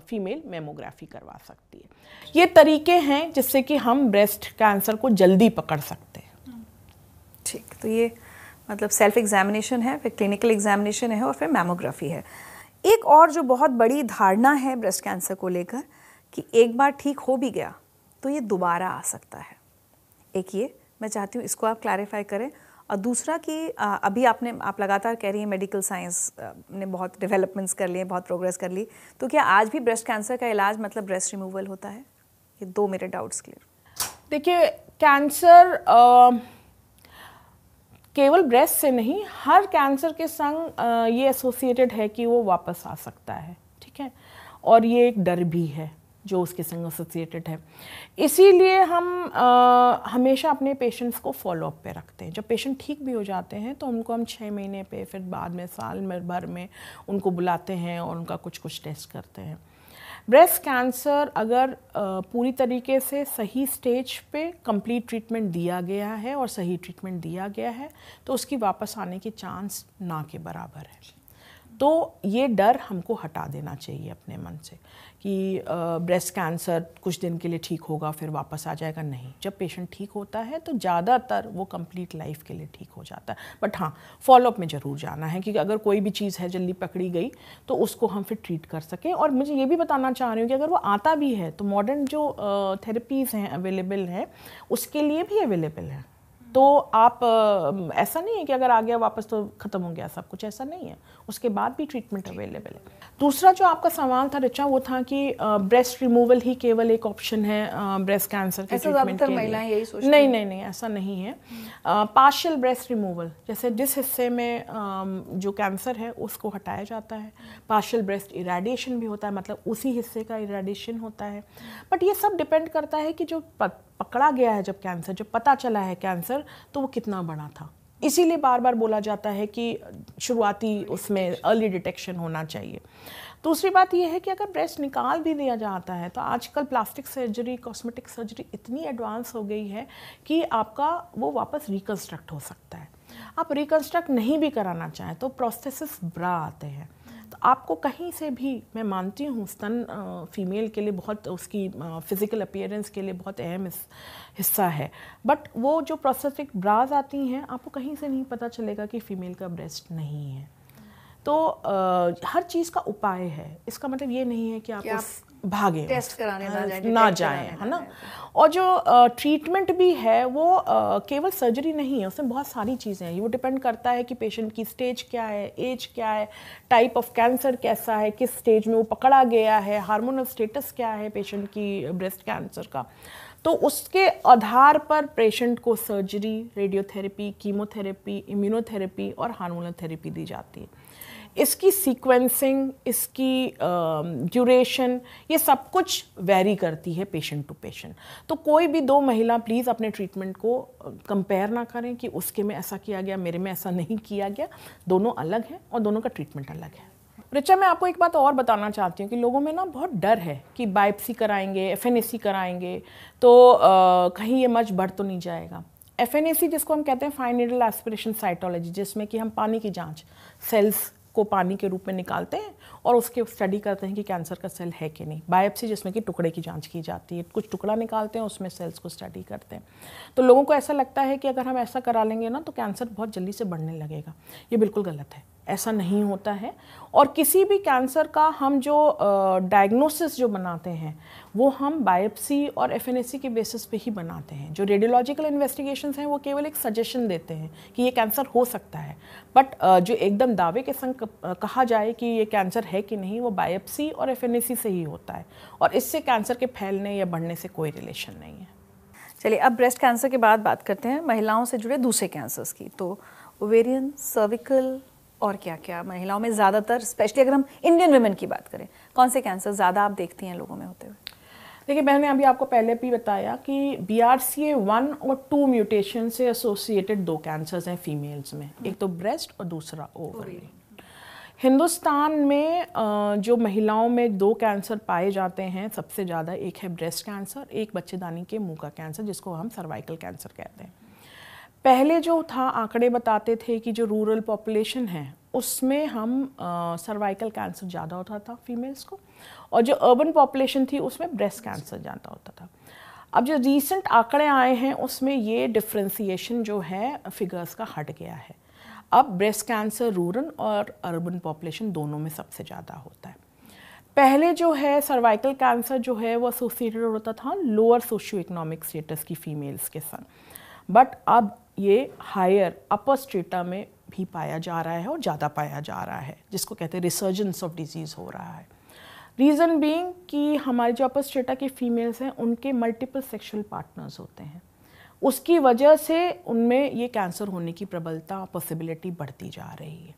फीमेल मेमोग्राफी करवा सकती है। ये तरीके हैं जिससे कि हम ब्रेस्ट कैंसर को जल्दी पकड़ सकते हैं। ठीक तो ये मतलब सेल्फ एग्जामिनेशन है, फिर क्लिनिकल एग्जामिनेशन है और फिर मेमोग्राफी है। एक और जो बहुत बड़ी धारणा है ब्रेस्ट कैंसर को लेकर कि एक बार ठीक हो भी गया तो ये दोबारा आ सकता है। एक ये, मैं चाहती हूँ इसको आप क्लैरिफाई करें और दूसरा कि अभी आपने आप लगातार कह रही हैं मेडिकल साइंस ने बहुत डेवलपमेंट्स कर लिए बहुत प्रोग्रेस कर ली। तो क्या आज भी ब्रेस्ट कैंसर का इलाज मतलब ब्रेस्ट रिमूवल होता है? ये दो मेरे डाउट्स क्लियर देखिए कैंसर केवल ब्रेस्ट से नहीं हर कैंसर के संग आ, ये एसोसिएटेड है कि वो वापस आ सकता है ठीक है? और ये एक डर भी है। जो उसके संग एसोसिएटेड है। इसीलिए हम आ, हमेशा अपने पेशेंट्स को फॉलोअप पे रखते हैं। जब पेशेंट ठीक भी हो जाते हैं तो उनको हम छः महीने पे फिर बाद में साल में भर में उनको बुलाते हैं और उनका कुछ कुछ टेस्ट करते हैं। ब्रेस्ट कैंसर अगर पूरी तरीके से सही स्टेज पे कंप्लीट ट्रीटमेंट दिया गया है और सही ट्रीटमेंट दिया गया है तो उसकी वापस आने की चांस ना के बराबर है। तो ये डर हमको हटा देना चाहिए अपने मन से। कि ब्रेस्ट कैंसर कुछ दिन के लिए ठीक होगा, फिर वापस आ जाएगा? नहीं। जब पेशेंट ठीक होता है तो ज़्यादातर वो कंप्लीट लाइफ के लिए ठीक हो जाता है। बट हाँ फॉलोअप में ज़रूर जाना है, क्योंकि अगर कोई भी चीज़ है जल्दी पकड़ी गई तो उसको हम फिर ट्रीट कर सकें। और मुझे ये भी बताना चाह रही हूँ कि अगर वो आता भी है तो मॉडर्न जो थेरेपीज़ हैं अवेलेबल हैं, उसके लिए भी अवेलेबल है। तो आप ऐसा नहीं है कि अगर आ गया, वापस तो ख़त्म हो गया, सब कुछ ऐसा नहीं है। उसके बाद भी ट्रीटमेंट अवेलेबल है। दूसरा जो आपका सवाल था रिचा वो था कि ब्रेस्ट रिमूवल ही केवल एक ऑप्शन है ब्रेस्ट कैंसर के ट्रीटमेंट के महिलाएँ यही सोचती नहीं नहीं नहीं ऐसा नहीं है। पार्शियल ब्रेस्ट रिमूवल जैसे जिस हिस्से में जो कैंसर है उसको हटाया जाता है। पार्शियल ब्रेस्ट इरेडिएशन भी होता है मतलब उसी हिस्से का इरेडिएशन होता है। बट ये सब डिपेंड करता है कि जो पकड़ा गया है जब कैंसर जब पता चला है कैंसर तो वो कितना बड़ा था। इसीलिए बार बार बोला जाता है कि शुरुआती उसमें अर्ली डिटेक्शन होना चाहिए। दूसरी बात यह है कि अगर ब्रेस्ट निकाल भी दिया जाता है तो आजकल प्लास्टिक सर्जरी कॉस्मेटिक सर्जरी इतनी एडवांस हो गई है कि आपका वो वापस रिकन्स्ट्रक्ट हो सकता है। आप रिकन्स्ट्रक्ट नहीं भी कराना चाहें तो प्रोस्थेसिस ब्रा आते हैं। तो आपको कहीं से भी, मैं मानती हूँ, स्तन फीमेल के लिए बहुत, उसकी फ़िज़िकल अपियरेंस के लिए बहुत अहम हिस्सा है। बट वो जो प्रोसेसिक ब्राज आती हैं, आपको कहीं से नहीं पता चलेगा कि फ़ीमेल का ब्रेस्ट नहीं है। तो आ, हर चीज़ का उपाय है। इसका मतलब ये नहीं है कि आप, आप भागे टेस्ट कराने ना जाए ना जाए है ना? और जो ट्रीटमेंट भी है वो आ, केवल सर्जरी नहीं है उसमें बहुत सारी चीज़ें हैं। वो डिपेंड करता है कि पेशेंट की स्टेज क्या है एज क्या है टाइप ऑफ़ कैंसर कैसा है किस स्टेज में वो पकड़ा गया है हार्मोनल स्टेटस क्या है पेशेंट की ब्रेस्ट कैंसर का। तो उसके आधार पर पेशेंट को सर्जरी रेडियोथेरेपी कीमोथेरेपी इम्यूनोथेरेपी और हार्मोनल थेरेपी दी जाती है। इसकी सीक्वेंसिंग इसकी ड्यूरेशन ये सब कुछ वेरी करती है पेशेंट टू पेशेंट तो कोई भी दो महिला प्लीज़ अपने ट्रीटमेंट को कंपेयर ना करें कि उसके में ऐसा किया गया मेरे में ऐसा नहीं किया गया। दोनों अलग हैं और दोनों का ट्रीटमेंट अलग है। रिचा मैं आपको एक बात और बताना चाहती हूँ कि लोगों में ना बहुत डर है कि बायोप्सी कराएँगे एफ़ कराएँगे तो आ, कहीं ये मच बढ़ तो नहीं जाएगा। एफएनएसी जिसको हम कहते हैं फाइन नीडल एस्पिरेशन साइटोलॉजी जिसमें कि हम पानी की जाँच सेल्स को पानी के रूप में निकालते हैं और उसके स्टडी करते हैं कि कैंसर का सेल है कि नहीं। बायोप्सी जिसमें कि टुकड़े की जाँच की जाती है, कुछ टुकड़ा निकालते हैं, उसमें सेल्स को स्टडी करते हैं। तो लोगों को ऐसा लगता है कि अगर हम ऐसा करा लेंगे ना तो कैंसर बहुत जल्दी से बढ़ने लगेगा। ये बिल्कुल गलत है। ऐसा नहीं होता है। और किसी भी कैंसर का हम जो डायग्नोसिस जो बनाते हैं, वो हम बायोप्सी और एफ़ के बेसिस पे ही बनाते हैं। जो रेडियोलॉजिकल इन्वेस्टिगेशन हैं, वो केवल एक सजेशन देते हैं कि ये कैंसर हो सकता है। बट जो एकदम दावे के संग कहा जाए कि ये कैंसर है कि नहीं वो बायोप्सी और एफएनएसी से ही होता है। और इससे कैंसर के फैलने या बढ़ने से कोई रिलेशन नहीं है। चलिए अब ब्रेस्ट कैंसर के बाद बात करते हैं महिलाओं से जुड़े दूसरे कैंसर्स की। तो ओवेरियन सर्विकल और क्या क्या महिलाओं में ज़्यादातर स्पेशली अगर हम इंडियन वुमेन की बात करें कौन से कैंसर ज़्यादा आप देखती हैं लोगों में होते हुए? देखिए मैंने अभी आपको पहले भी बताया कि B R C A one और टू म्यूटेशन से एसोसिएटेड दो कैंसर्स हैं फीमेल्स में। एक तो ब्रेस्ट और दूसरा ओवरी हिंदुस्तान में जो महिलाओं में दो कैंसर पाए जाते हैं, सबसे ज़्यादा एक है ब्रेस्ट कैंसर, एक बच्चेदानी के मुँह का कैंसर, जिसको हम सर्वाइकल कैंसर कहते हैं। पहले जो था, आंकड़े बताते थे कि जो रूरल पॉपुलेशन है, उसमें हम सर्वाइकल कैंसर ज़्यादा होता था फीमेल्स को, और जो अर्बन पॉपुलेशन थी, उसमें ब्रेस्ट कैंसर ज़्यादा होता था। अब जो रीसेंट आंकड़े आए हैं, उसमें ये डिफ्रेंसीशन जो है, फिगर्स का हट गया है। अब ब्रेस्ट कैंसर रूरल और अर्बन पॉपुलेशन दोनों में सबसे ज़्यादा होता है। पहले जो है सर्वाइकल कैंसर जो है, वो एसोसिएटेड होता था लोअर सोशियो इकोनॉमिक स्टेटस की फीमेल्स के संग बट अब ये हायर अपर स्टेटा में भी पाया जा रहा है और ज़्यादा पाया जा रहा है, जिसको कहते हैं रिसर्जेंस ऑफ़ डिज़ीज़ हो रहा है। रीज़न बीइंग कि हमारे जो अपर स्टेटा की फीमेल्स हैं, उनके मल्टीपल सेक्शुअल पार्टनर्स होते हैं। उसकी वजह से उनमें ये कैंसर होने की प्रबलता पॉसिबिलिटी बढ़ती जा रही है।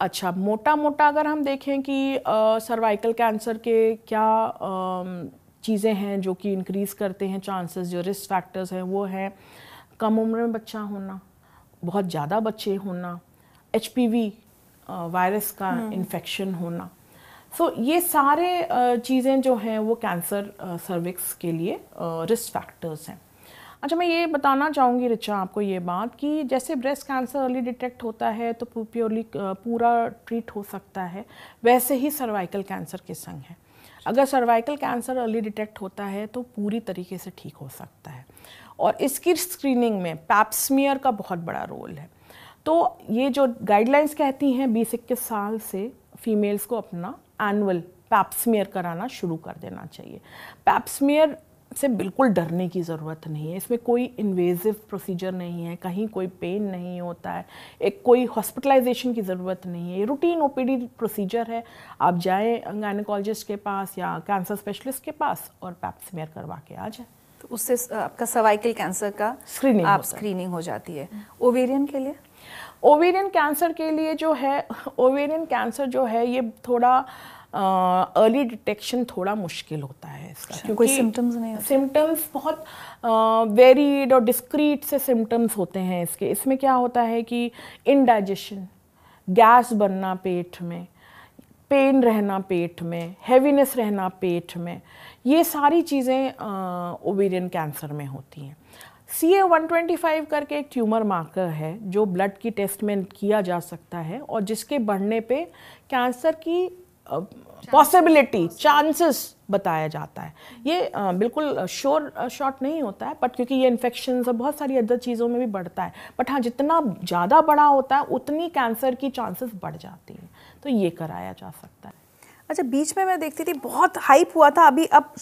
अच्छा मोटा मोटा अगर हम देखें कि सर्वाइकल कैंसर के क्या चीज़ें हैं जो कि इंक्रीज़ करते हैं चांसेस जो रिस्क फैक्टर्स हैं वो हैं कम उम्र में बच्चा होना बहुत ज़्यादा बच्चे होना एचपीवी वायरस का इन्फेक्शन हम्म। होना। सो so, ये सारे चीज़ें जो हैं वो कैंसर सर्विक्स के लिए रिस्क फैक्टर्स हैं। अच्छा मैं ये बताना चाहूँगी रिचा, आपको ये बात कि जैसे ब्रेस्ट कैंसर अर्ली डिटेक्ट होता है तो प्योरली पूरा ट्रीट हो सकता है, वैसे ही सर्वाइकल कैंसर के संग है। अगर सर्वाइकल कैंसर अर्ली डिटेक्ट होता है तो पूरी तरीके से ठीक हो सकता है। और इसकी स्क्रीनिंग में पैप्समियर का बहुत बड़ा रोल है। तो ये जो गाइडलाइंस कहती हैं, बीस इक्कीस साल से फीमेल्स को अपना एनुअल पैप्समियर कराना शुरू कर देना चाहिए। पैप्समियर से बिल्कुल डरने की ज़रूरत नहीं है। इसमें कोई इन्वेजिव प्रोसीजर नहीं है कहीं कोई पेन नहीं होता है एक कोई हॉस्पिटलाइजेशन की ज़रूरत नहीं है। ये रूटीन ओपीडी प्रोसीजर है। आप जाएँ गायनकोलॉजिस्ट के पास या कैंसर स्पेशलिस्ट के पास और पैप्समेयर करवा के आ जाए। तो उससे आपका सर्वाइकल कैंसर का स्क्रीनिंग आप स्क्रीनिंग हो। जाती है। ओवेरियन के लिए? ओवेरियन कैंसर के लिए जो है ओवेरियन कैंसर जो है ये थोड़ा अर्ली डिटेक्शन थोड़ा मुश्किल होता है इसका अच्छा, क्योंकि कोई सिम्टम्स नहीं होते। सिम्टम्स बहुत वेरीड और डिस्क्रीट से सिम्टम्स होते हैं इसके। इसमें क्या होता है कि इनडाइजेशन गैस बनना पेट में पेन रहना पेट में हैवीनेस रहना पेट में ये सारी चीज़ें ओवेरियन कैंसर में होती हैं। C A one twenty five करके एक ट्यूमर मार्कर है जो ब्लड की टेस्ट में किया जा सकता है और जिसके बढ़ने पे कैंसर की पॉसिबिलिटी चांसेस बताया जाता है। ये आ, बिल्कुल श्योर शॉट नहीं होता है बट क्योंकि ये इन्फेक्शन और बहुत सारी अदर चीज़ों में भी बढ़ता है। बट हाँ जितना ज़्यादा बड़ा होता है उतनी कैंसर की चांसेस बढ़ जाती हैं। तो ये कराया जा सकता है। अच्छा बीच में मैं देखती थी बहुत हाइप हुआ था अभी अब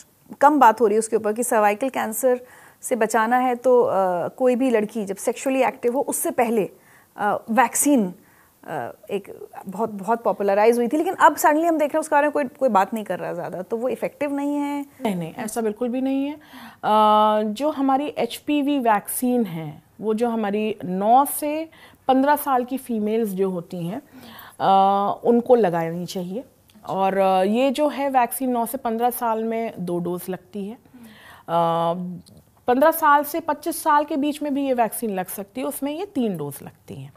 कम बात हो रही है उसके ऊपर कि सर्वाइकल कैंसर से बचाना है तो आ, कोई भी लड़की जब सेक्सुअली एक्टिव हो उससे पहले वैक्सीन एक बहुत बहुत पॉपुलराइज हुई थी, लेकिन अब सडनली हम देख रहे हैं उसके बारे में कोई कोई बात नहीं कर रहा ज़्यादा तो वो इफ़ेक्टिव नहीं है। नहीं नहीं, ऐसा बिल्कुल भी नहीं है। जो हमारी एचपीवी वैक्सीन है, वो जो हमारी नौ से 15 साल की फीमेल्स जो होती हैं उनको लगानी चाहिए। और ये जो है वैक्सीन नौ से 15 साल में दो डोज लगती है। पंद्रह साल से 25 साल के बीच में भी ये वैक्सीन लग सकती है, उसमें ये तीन डोज लगती हैं।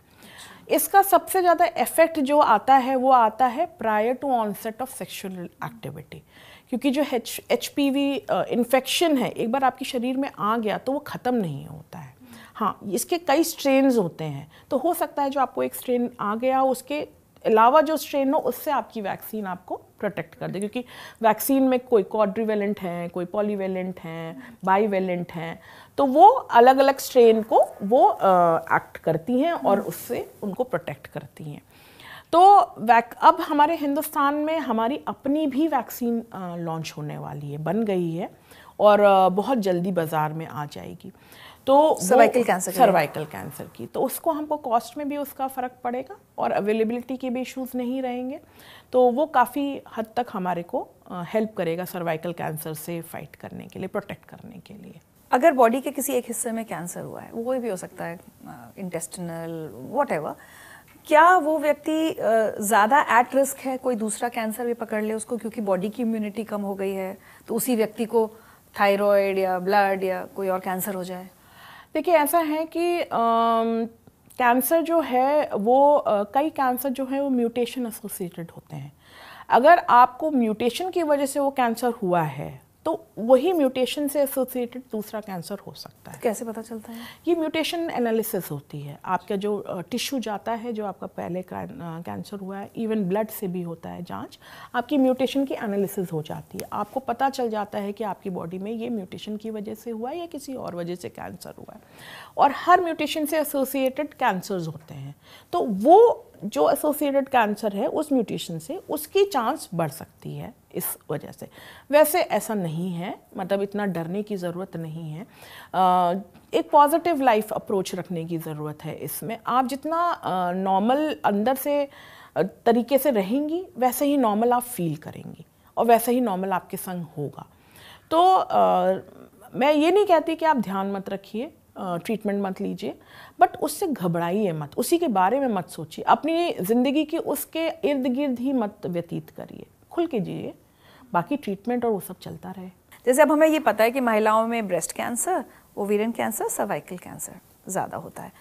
इसका सबसे ज़्यादा इफ़ेक्ट जो आता है, वो आता है prior to onset of sexual activity क्योंकि जो H H P V infection है, एक बार आपके शरीर में आ गया तो वो ख़त्म नहीं होता है। हाँ इसके कई स्ट्रेन होते हैं। तो हो सकता है जो आपको एक स्ट्रेन आ गया, उसके अलावा जो स्ट्रेन हो उससे आपकी वैक्सीन आपको प्रोटेक्ट कर दे। क्योंकि वैक्सीन में कोई क्वाड्रीवेलेंट हैं कोई पॉलीवेलेंट हैं बाईवेलेंट हैं तो वो अलग अलग स्ट्रेन को वो एक्ट करती हैं और उससे उनको प्रोटेक्ट करती हैं। तो वैक अब हमारे हिंदुस्तान में हमारी अपनी भी वैक्सीन लॉन्च होने वाली है बन गई है। और बहुत जल्दी बाज़ार में आ जाएगी। तो सर्वाइकल कैंसर सर्वाइकल कैंसर की। तो उसको हमको कॉस्ट में भी उसका फ़र्क पड़ेगा और अवेलेबिलिटी के भी इश्यूज़ नहीं रहेंगे। तो वो काफ़ी हद तक हमारे को हेल्प करेगा सर्वाइकल कैंसर से फाइट करने के लिए प्रोटेक्ट करने के लिए। अगर बॉडी के किसी एक हिस्से में कैंसर हुआ है वो कोई भी हो सकता है इंटेस्टिनल वॉट क्या वो व्यक्ति ज़्यादा एट रिस्क है कोई दूसरा कैंसर भी पकड़ ले उसको क्योंकि बॉडी की इम्यूनिटी कम हो गई है तो उसी व्यक्ति को थायराइड या ब्लड या कोई और कैंसर हो जाए। देखिए, ऐसा है कि कैंसर जो है, वो कई कैंसर जो है, वो म्यूटेशन एसोसिएटेड होते हैं। अगर आपको म्यूटेशन की वजह से वो कैंसर हुआ है तो वही म्यूटेशन से एसोसिएटेड दूसरा कैंसर हो सकता है। कैसे पता चलता है? ये म्यूटेशन एनालिसिस होती है। आपका जो टिश्यू जाता है जो आपका पहले कैंसर हुआ है इवन ब्लड से भी होता है जाँच आपकी म्यूटेशन की एनालिसिस हो जाती है। आपको पता चल जाता है कि आपकी बॉडी में ये म्यूटेशन की वजह से हुआ है या किसी और वजह से कैंसर हुआ है। और हर म्यूटेशन से एसोसिएटेड कैंसर्स होते हैं। तो वो जो एसोसिएटेड कैंसर है उस म्यूटेशन से उसकी चांस बढ़ सकती है। इस वजह से। वैसे ऐसा नहीं है मतलब इतना डरने की ज़रूरत नहीं है। एक पॉजिटिव लाइफ अप्रोच रखने की ज़रूरत है इसमें। आप जितना नॉर्मल अंदर से तरीके से रहेंगी वैसे ही नॉर्मल आप फील करेंगी और वैसे ही नॉर्मल आपके संग होगा। तो आ, मैं ये नहीं कहती कि आप ध्यान मत रखिए ट्रीटमेंट मत लीजिए बट उससे घबराइए मत उसी के बारे में मत सोचिए। अपनी ज़िंदगी की उसके इर्द गिर्द ही मत व्यतीत करिए। खुल के जिए बाकी ट्रीटमेंट और वो सब चलता रहे। जैसे अब हमें ये पता है कि महिलाओं में breast cancer ovarian cancer cervical cancer ज़्यादा होता है।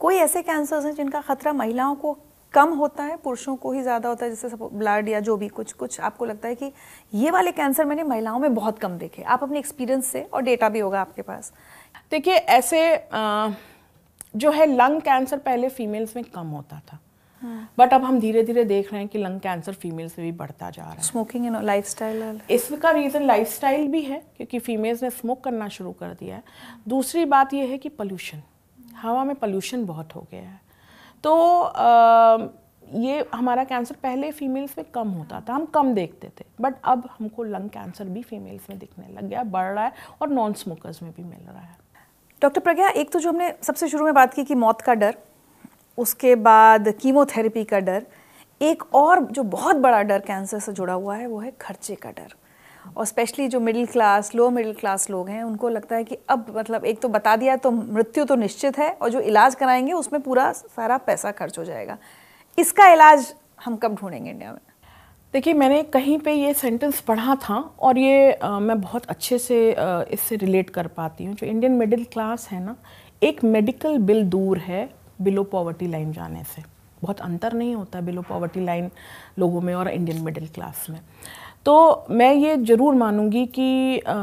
कोई ऐसे कैंसर्स हैं जिनका खतरा महिलाओं को कम होता है पुरुषों को ही ज़्यादा होता है जैसे ब्लड या जो भी कुछ कुछ आपको लगता है कि ये वाले कैंसर मैंने महिलाओं में बहुत कम देखे। आप अपने एक्सपीरियंस से और डेटा भी होगा आपके पास। देखिए ऐसे जो है लंग कैंसर पहले फीमेल्स में कम होता था। बट अब हम धीरे धीरे देख रहे हैं कि लंग कैंसर फीमेल्स में भी बढ़ता जा रहा है। स्मोकिंग एंड लाइफस्टाइल इसका रीज़न लाइफ स्टाइल भी है क्योंकि फीमेल्स ने स्मोक करना शुरू कर दिया है। दूसरी बात यह है कि पोल्यूशन हवा में पोल्यूशन बहुत हो गया है। तो आ, ये हमारा कैंसर पहले फीमेल्स में कम होता था हम कम देखते थे। बट अब हमको लंग कैंसर भी फीमेल्स में दिखने लग गया बढ़ रहा है और नॉन स्मोकर्स में भी मिल रहा है। डॉक्टर प्रज्ञा एक तो जो हमने सबसे शुरू में बात की कि मौत का डर उसके बाद कीमोथेरेपी का डर एक और जो बहुत बड़ा डर कैंसर से जुड़ा हुआ है वो है खर्चे का डर। और स्पेशली जो middle class low middle class लोग हैं उनको लगता है कि अब मतलब एक तो बता दिया तो मृत्यु तो निश्चित है और जो इलाज कराएँगे उसमें पूरा सारा पैसा खर्च हो जाएगा। इसका इलाज हम कब ढूंढेंगे इंडिया में? देखिए मैंने कहीं पे ये सेंटेंस पढ़ा था और ये आ, मैं बहुत अच्छे से आ, इससे रिलेट कर पाती हूँ। जो इंडियन मिडिल क्लास है ना एक मेडिकल बिल दूर है बिलो पॉवर्टी लाइन जाने से। बहुत अंतर नहीं होता बिलो पॉवर्टी लाइन लोगों में और इंडियन मिडिल क्लास में। तो मैं ये ज़रूर मानूँगी कि आ,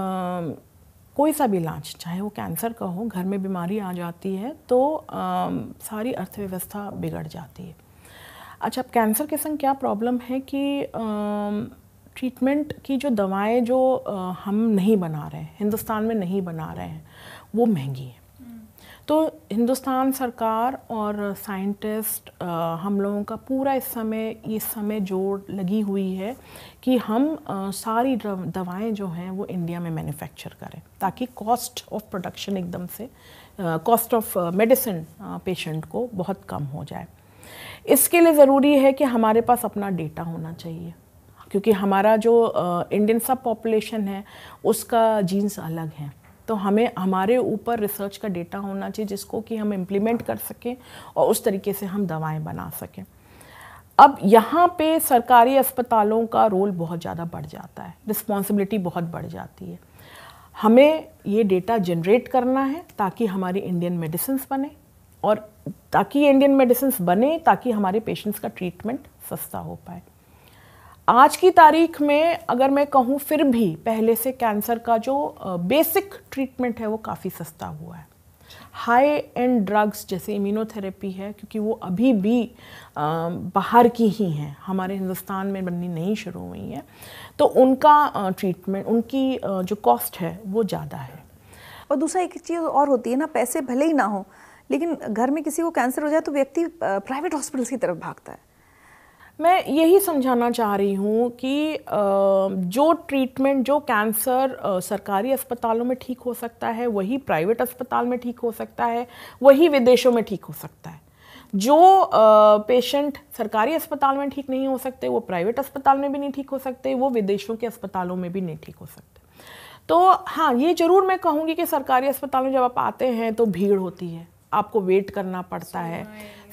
कोई सा भी इलाज चाहे वो कैंसर का हो घर में बीमारी आ जाती है तो आ, सारी अर्थव्यवस्था बिगड़ जाती है। अच्छा अब कैंसर के संग क्या प्रॉब्लम है कि ट्रीटमेंट की जो दवाएँ जो हम नहीं बना रहे हैं हिंदुस्तान में नहीं बना रहे हैं वो महँगी है। तो हिंदुस्तान सरकार और साइंटिस्ट हम लोगों का पूरा इस समय इस समय जोड़ लगी हुई है कि हम आ, सारी दवाएँ जो हैं वो इंडिया में मैन्युफैक्चर करें ताकि कॉस्ट ऑफ़ प्रोडक्शन एकदम से कॉस्ट ऑफ़ मेडिसिन पेशेंट को बहुत कम हो जाए। इसके लिए ज़रूरी है कि हमारे पास अपना डेटा होना चाहिए क्योंकि हमारा जो इंडियन सब पॉपुलेशन है उसका जीन्स अलग हैं। तो हमें, हमारे ऊपर रिसर्च का डेटा होना चाहिए जिसको कि हम इम्प्लीमेंट कर सकें और उस तरीके से हम दवाएँ बना सकें। अब यहाँ पे सरकारी अस्पतालों का रोल बहुत ज़्यादा बढ़ जाता है। रिस्पॉन्सिबिलिटी बहुत बढ़ जाती है। हमें ये डेटा जनरेट करना है ताकि हमारी इंडियन मेडिसिन बने और ताकि इंडियन मेडिसिन बने ताकि हमारे पेशेंट्स का ट्रीटमेंट सस्ता हो पाए। आज की तारीख में अगर मैं कहूँ, फिर भी पहले से कैंसर का जो बेसिक ट्रीटमेंट है, वो काफ़ी सस्ता हुआ है। हाई एंड ड्रग्स जैसे इम्यूनोथेरेपी है, क्योंकि वो अभी भी बाहर की ही हैं। हमारे हिंदुस्तान में बननी नहीं शुरू हुई है। तो उनका ट्रीटमेंट उनकी जो कॉस्ट है, वो ज़्यादा है। और दूसरा एक चीज़ और होती है ना, पैसे भले ही ना हो, लेकिन घर में किसी को कैंसर हो जाए तो व्यक्ति प्राइवेट हॉस्पिटल्स की तरफ़ भागता है। मैं यही समझाना चाह रही हूँ कि जो ट्रीटमेंट जो कैंसर सरकारी अस्पतालों में ठीक हो सकता है, वही प्राइवेट अस्पताल में ठीक हो सकता है, वही विदेशों में ठीक हो सकता है। जो पेशेंट सरकारी अस्पताल में ठीक नहीं हो सकते, वो प्राइवेट अस्पताल में भी नहीं ठीक हो सकते, वो विदेशों के अस्पतालों में भी नहीं ठीक हो सकते। तो हाँ ये ज़रूर मैं कहूँगी कि सरकारी अस्पताल में जब आप आते हैं तो भीड़ होती है, आपको वेट करना पड़ता है।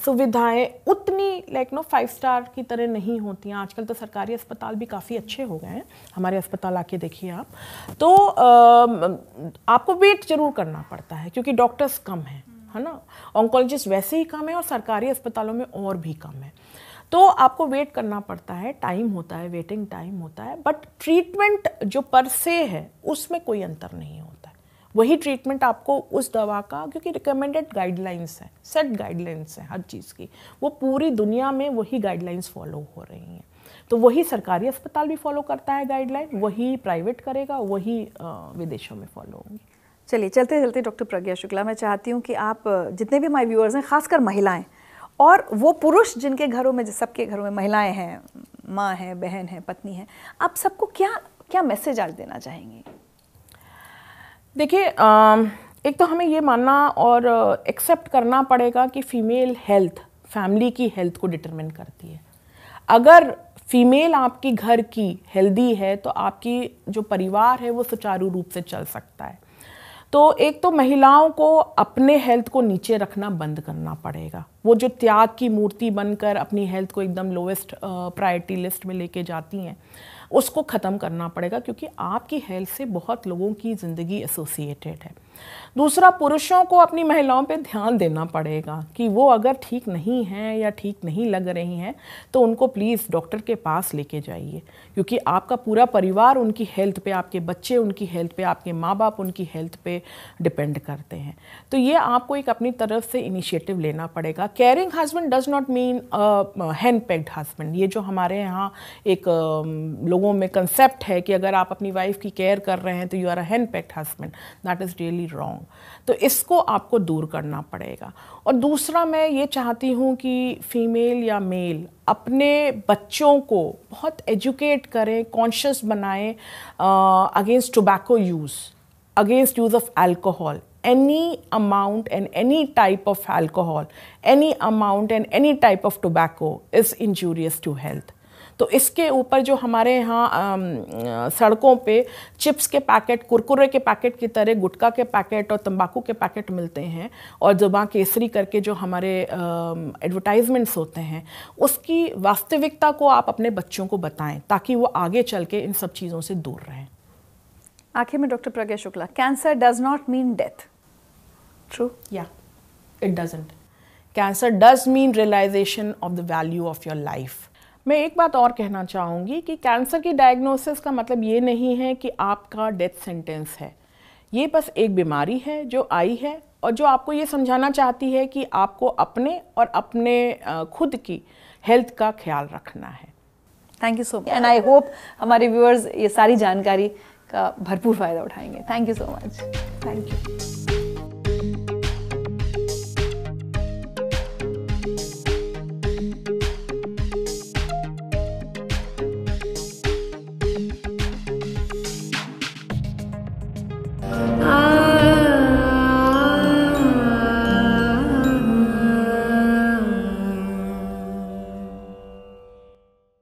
सुविधाएँ उतनी लाइक नो फाइव स्टार की तरह नहीं होती हैं। आजकल तो सरकारी अस्पताल भी काफ़ी अच्छे हो गए हैं। हमारे अस्पताल आके देखिए आप। तो आपको वेट ज़रूर करना पड़ता है, क्योंकि डॉक्टर्स कम हैं, है ना? ऑन्कोलॉजिस्ट वैसे ही कम है और सरकारी अस्पतालों में और भी कम है। तो आपको वेट करना पड़ता है टाइम होता है वेटिंग टाइम होता है बट ट्रीटमेंट जो पर से है, उसमें कोई अंतर नहीं होता। वही ट्रीटमेंट आपको उस दवा का, क्योंकि रिकमेंडेड गाइडलाइंस है सेट गाइडलाइंस है हर चीज़ की। वो पूरी दुनिया में वही गाइडलाइंस फॉलो हो रही हैं। तो वही सरकारी अस्पताल भी फॉलो करता है गाइडलाइन वही प्राइवेट करेगा, वही विदेशों में फॉलो होंगी। चलिए, चलते चलते डॉक्टर प्रज्ञा शुक्ला, मैं चाहती हूँ कि आप जितने भी हमारे व्यूअर्स हैं, खासकर महिलाएँ, और वो पुरुष जिनके घरों में, सबके घरों में महिलाएँ हैं, माँ हैं, बहन हैं, पत्नी हैं, आप सबको क्या क्या मैसेज आज देना चाहेंगे? देखिए एक तो हमें ये मानना और एक्सेप्ट करना पड़ेगा कि फीमेल हेल्थ फैमिली की हेल्थ को डिटरमिन करती है। अगर फीमेल आपकी घर की हेल्दी है तो आपकी जो परिवार है, वो सुचारू रूप से चल सकता है। तो एक तो महिलाओं को अपने हेल्थ को नीचे रखना बंद करना पड़ेगा। वो जो त्याग की मूर्ति बनकर अपनी हेल्थ को एकदम लोएस्ट प्रायोरिटी लिस्ट में लेके जाती हैं उसको ख़त्म करना पड़ेगा क्योंकि आपकी हेल्थ से बहुत लोगों की ज़िंदगी एसोसिएटेड है। दूसरा, पुरुषों को अपनी महिलाओं पे ध्यान देना पड़ेगा कि वो अगर ठीक नहीं हैं या ठीक नहीं लग रही हैं तो उनको प्लीज़ डॉक्टर के पास लेके जाइए। क्योंकि आपका पूरा परिवार उनकी हेल्थ पे, आपके बच्चे उनकी हेल्थ पे, आपके माँ बाप उनकी हेल्थ पे डिपेंड करते हैं। तो ये आपको एक अपनी तरफ़ से इनिशिएटिव लेना पड़ेगा। Caring husband does not mean henpecked husband ये जो हमारे यहाँ एक लोगों में कंसेप्ट है कि अगर आप अपनी वाइफ की केयर कर रहे हैं तो you are a henpecked husband that is really totally wrong तो इसको आपको दूर करना पड़ेगा। और दूसरा मैं ये चाहती हूँ कि फीमेल या मेल अपने बच्चों को बहुत एजुकेट करें कॉन्शियस बनाएँ against tobacco use against use of alcohol any amount and any type of alcohol, any amount and any type of tobacco is injurious to health. तो इसके ऊपर जो हमारे यहाँ सड़कों पे चिप्स के पैकेट कुरकुरे के पैकेट की तरह गुटखा के पैकेट और तंबाकू के पैकेट मिलते हैं और जुबा केसरी करके जो हमारे एडवर्टाइजमेंट्स होते हैं उसकी वास्तविकता को आप अपने बच्चों को बताएँ ताकि वो आगे चल के इन सब चीज़ों से दूर रहें आखिर में doctor Pragya Shukla cancer does not mean death true या it doesn't. Cancer does mean realisation of the value of your life. मैं एक बात और कहना चाहूँगी कि कैंसर की डायग्नोसिस का मतलब ये नहीं है कि आपका डेथ सेंटेंस है। ये बस एक बीमारी है जो आई है और जो आपको ये समझाना चाहती है कि आपको अपने और अपने खुद की हेल्थ का ख्याल रखना है। Thank you so much and I hope हमारे व्यूअर्स ये सारी जानकारी का भरपूर फ़ायदा उठाएँगे। Thank you so much thank you